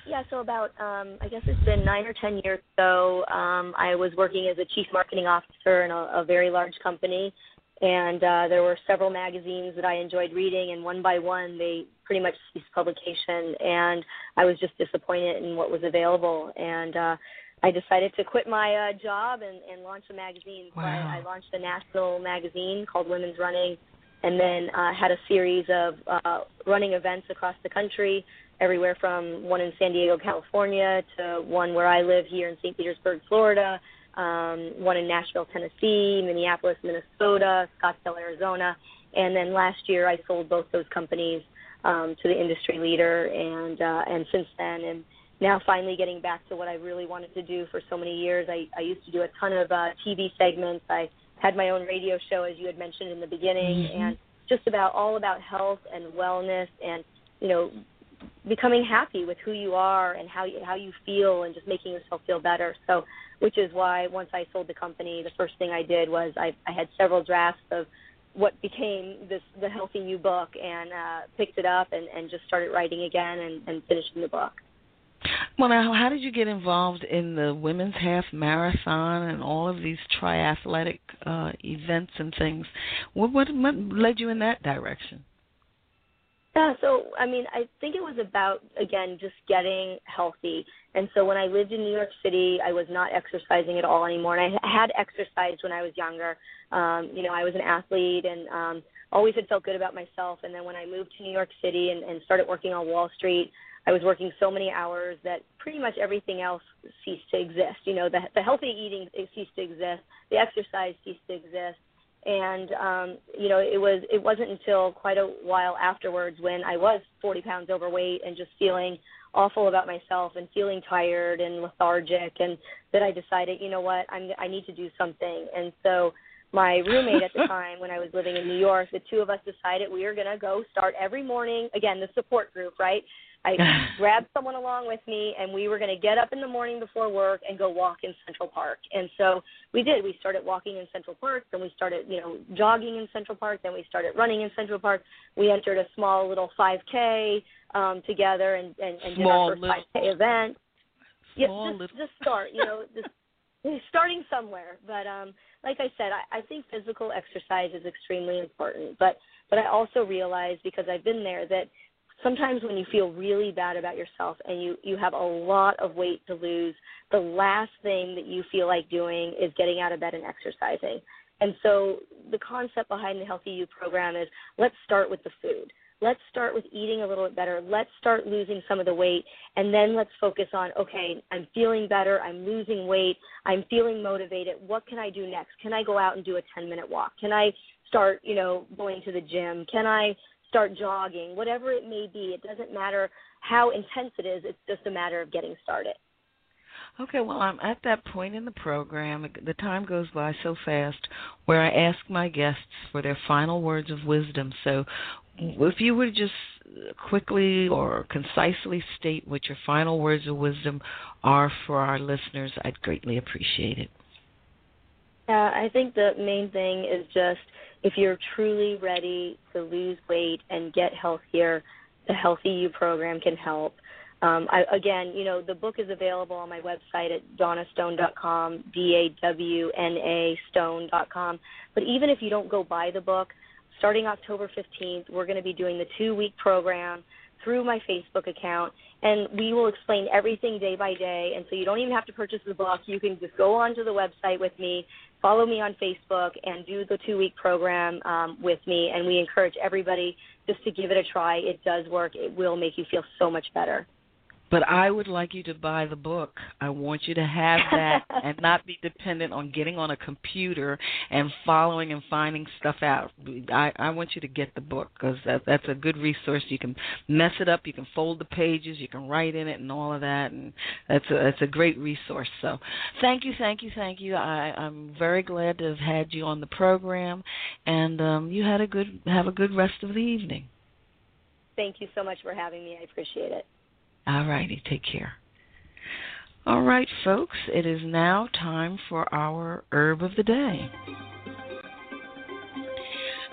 Yeah, so about um, I guess it's been nine or ten years ago. Um, I was working as a chief marketing officer in a, a very large company, and uh, there were several magazines that I enjoyed reading, and one by one they pretty much ceased publication, and I was just disappointed in what was available, and uh, I decided to quit my uh, job and, and launch a magazine. Wow. So I, I launched a national magazine called Women's Running, and then uh, had a series of uh, running events across the country, everywhere from one in San Diego, California, to one where I live here in St. Petersburg, Florida, um, one in Nashville, Tennessee, Minneapolis, Minnesota, Scottsdale, Arizona, and then last year I sold both those companies um, to the industry leader, and uh, and since then and now finally getting back to what I really wanted to do for so many years. I, I used to do a ton of uh, TV segments. I had my own radio show, as you had mentioned in the beginning, mm-hmm. and just about all about health and wellness and you know becoming happy with who you are and how you, how you feel and just making yourself feel better. So, which is why once I sold the company, the first thing I did was I, I had several drafts of what became this the Healthy You book and uh, picked it up and, and just started writing again and, and finishing the book. Well, now, how did you get involved in the women's half marathon and all of these triathletic uh, events and things? What, what what led you in that direction? Yeah, so I mean, I think it was about again just getting healthy. And so when I lived in New York City, I was not exercising at all anymore. And I had exercised when I was younger. Um, you know, I was an athlete and um, always had felt good about myself. And then when I moved to New York City and, and started working on Wall Street, I was working so many hours that pretty much everything else ceased to exist. You know, the, the healthy eating ceased to exist, the exercise ceased to exist, and um, you know, it was it wasn't until quite a while afterwards when I was 40 pounds overweight and just feeling awful about myself and feeling tired and lethargic, and that I decided, you know what, I'm I need to do something, and so my roommate at the time when I was living in New York, the two of us decided we were going to go start every morning again the support group, right? I grabbed someone along with me, and we were going to get up in the morning before work and go walk in Central Park. And so we did. We started walking in Central Park, then we started, you know, jogging in Central Park, then we started running in Central Park. We entered a small little 5K um, together and, and, and did our first little, 5K event. Yeah, just, little. just start, you know, just starting somewhere. But um, like I said, I, I think physical exercise is extremely important. But but I also realize because I've been there that sometimes when you feel really bad about yourself and you you have a lot of weight to lose the last thing that you feel like doing is getting out of bed and exercising. And so the concept behind the healthy you program is let's start with the food. Let's start with eating a little bit better. Let's start losing some of the weight and then let's focus on okay i'm feeling better. I'm losing weight. I'm feeling motivated. What can i do next? Can i go out and do a 10 minute walk? Can i start you know going to the gym? Can i start jogging, whatever it may be. It doesn't matter how intense it is, it's just a matter of getting started. Okay, well, I'm at that point in the program. The time goes by so fast where I ask my guests for their final words of wisdom. So, if you would just quickly or concisely state what your final words of wisdom are for our listeners, I'd greatly appreciate it. Yeah, I think the main thing is just if you're truly ready to lose weight and get healthier, the Healthy You program can help. Um, I, again, you know, the book is available on my website at dawnastone.com, D-A-W-N-A stone.com. But even if you don't go buy the book, starting October 15th, we're going to be doing the two-week program through my Facebook account, and we will explain everything day by day. And so you don't even have to purchase the book. You can just go onto the website with me follow me on Facebook and do the two week program um, with me. And we encourage everybody just to give it a try. It does work, it will make you feel so much better. But I would like you to buy the book. I want you to have that and not be dependent on getting on a computer and following and finding stuff out. I, I want you to get the book because that, that's a good resource. You can mess it up, you can fold the pages, you can write in it, and all of that, and that's a that's a great resource. So, thank you, thank you, thank you. I, I'm very glad to have had you on the program, and um, you had a good have a good rest of the evening. Thank you so much for having me. I appreciate it. All righty, take care. All right, folks, it is now time for our herb of the day.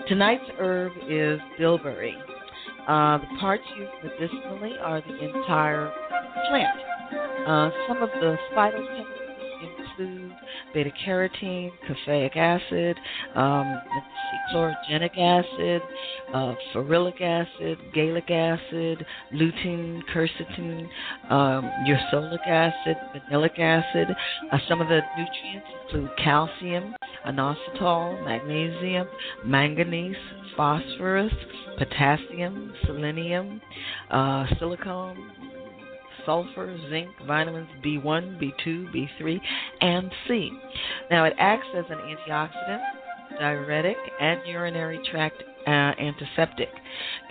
Tonight's herb is bilberry. Uh, the parts used medicinally are the entire plant. Uh, some of the phytochemicals beta carotene, caffeic acid, um, chlorogenic acid, uh, ferulic acid, gallic acid, lutein, quercetin, um, ursolic acid, vanillic acid. Uh, some of the nutrients include calcium, inositol, magnesium, manganese, phosphorus, potassium, selenium, uh, silicone, sulfur, zinc, vitamins B1, B2, B3, and C. Now, it acts as an antioxidant, diuretic, and urinary tract uh, antiseptic.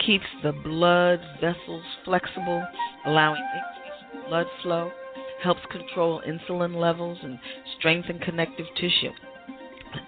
Keeps the blood vessels flexible, allowing increased blood flow. Helps control insulin levels and strengthen connective tissue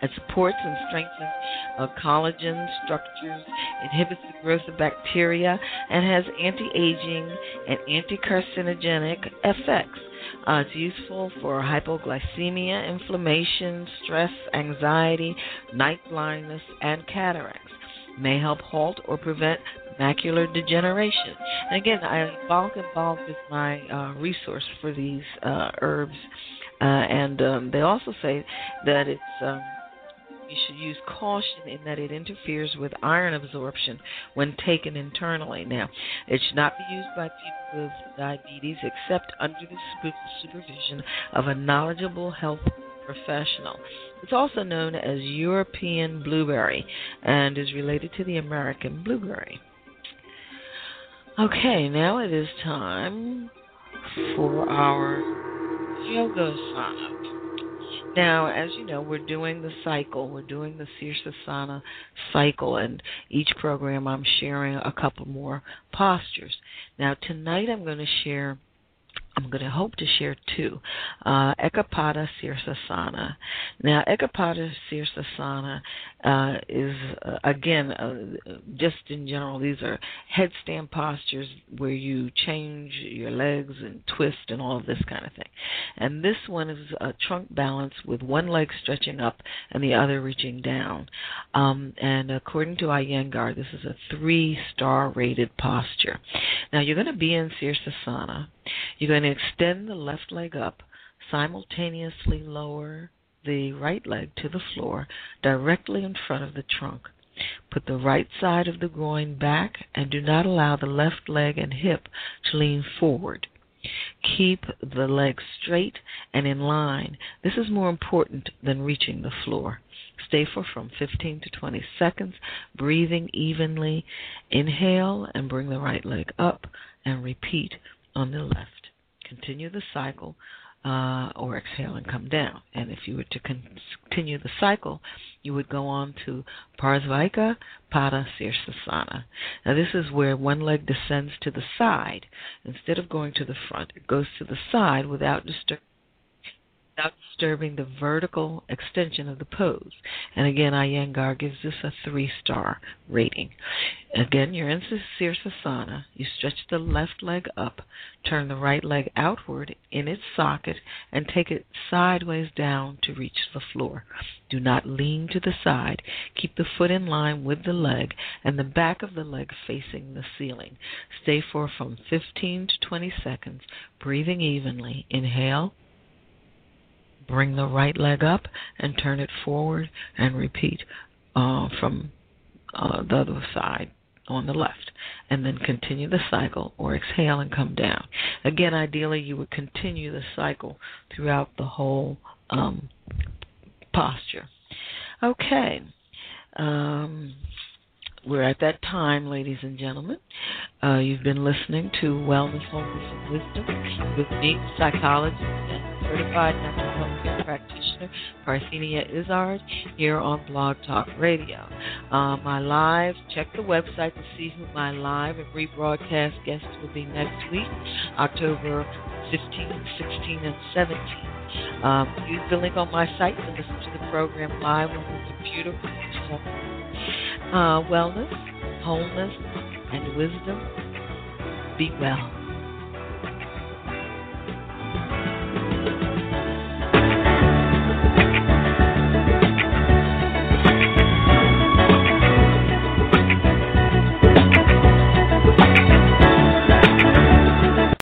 It supports and strengthens uh, collagen structures, inhibits the growth of bacteria, and has anti aging and anti carcinogenic effects. Uh, it's useful for hypoglycemia, inflammation, stress, anxiety, night blindness, and cataracts. May help halt or prevent macular degeneration. And again, I bulk involved with my uh, resource for these uh, herbs, uh, and um, they also say that it's um, you should use caution in that it interferes with iron absorption when taken internally. Now, it should not be used by people with diabetes except under the supervision of a knowledgeable health professional. It's also known as European blueberry and is related to the American blueberry. Okay, now it is time for our yoga asana. Now, as you know, we're doing the cycle. We're doing the Sirsasana cycle, and each program I'm sharing a couple more postures. Now, tonight I'm going to share I'm going to hope to share two. Uh, Ekapada Sirsasana. Now, Ekapada Sirsasana uh, is, uh, again, uh, just in general, these are headstand postures where you change your legs and twist and all of this kind of thing. And this one is a trunk balance with one leg stretching up and the other reaching down. Um, and according to Iyengar, this is a three star rated posture. Now, you're going to be in Sirsasana. You're going to extend the left leg up, simultaneously lower the right leg to the floor directly in front of the trunk. Put the right side of the groin back and do not allow the left leg and hip to lean forward. Keep the legs straight and in line. This is more important than reaching the floor. Stay for from 15 to 20 seconds, breathing evenly. Inhale and bring the right leg up and repeat on the left. Continue the cycle uh, or exhale and come down. And if you were to continue the cycle, you would go on to Parsvaika Pada Sirsasana. Now, this is where one leg descends to the side. Instead of going to the front, it goes to the side without disturbing without disturbing the vertical extension of the pose. And again, Iyengar gives this a three star rating. Again, you're in Sirsasana. You stretch the left leg up, turn the right leg outward in its socket, and take it sideways down to reach the floor. Do not lean to the side. Keep the foot in line with the leg and the back of the leg facing the ceiling. Stay for from 15 to 20 seconds, breathing evenly. Inhale bring the right leg up and turn it forward and repeat uh, from uh, the other side on the left and then continue the cycle or exhale and come down. Again, ideally you would continue the cycle throughout the whole um, posture. Okay. Um, we're at that time, ladies and gentlemen. Uh, you've been listening to Wellness, Wholeness, and Wisdom with me, psychologist and certified mental health care practitioner, Parthenia Izzard, here on Blog Talk Radio. Uh, my live, check the website to see who my live and rebroadcast guests will be next week, October 15, 16, and 17. Um, use the link on my site to listen to the program live on the computer. Uh, wellness, wholeness, and wisdom. Be well.